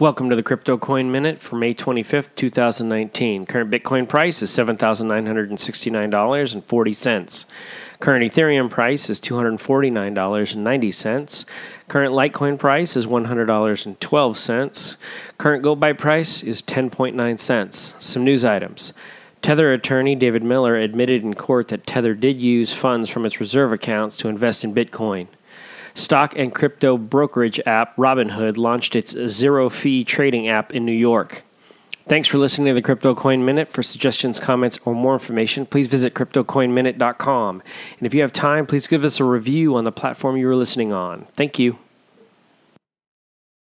Welcome to the Crypto Coin Minute for May 25th, 2019. Current Bitcoin price is $7,969.40. Current Ethereum price is $249.90. Current Litecoin price is $100.12. Current gold buy price is 10.9 cents. Some news items. Tether attorney David Miller admitted in court that Tether did use funds from its reserve accounts to invest in Bitcoin. Stock and crypto brokerage app Robinhood launched its zero fee trading app in New York. Thanks for listening to the Crypto Coin Minute. For suggestions, comments, or more information, please visit CryptoCoinMinute.com. And if you have time, please give us a review on the platform you are listening on. Thank you.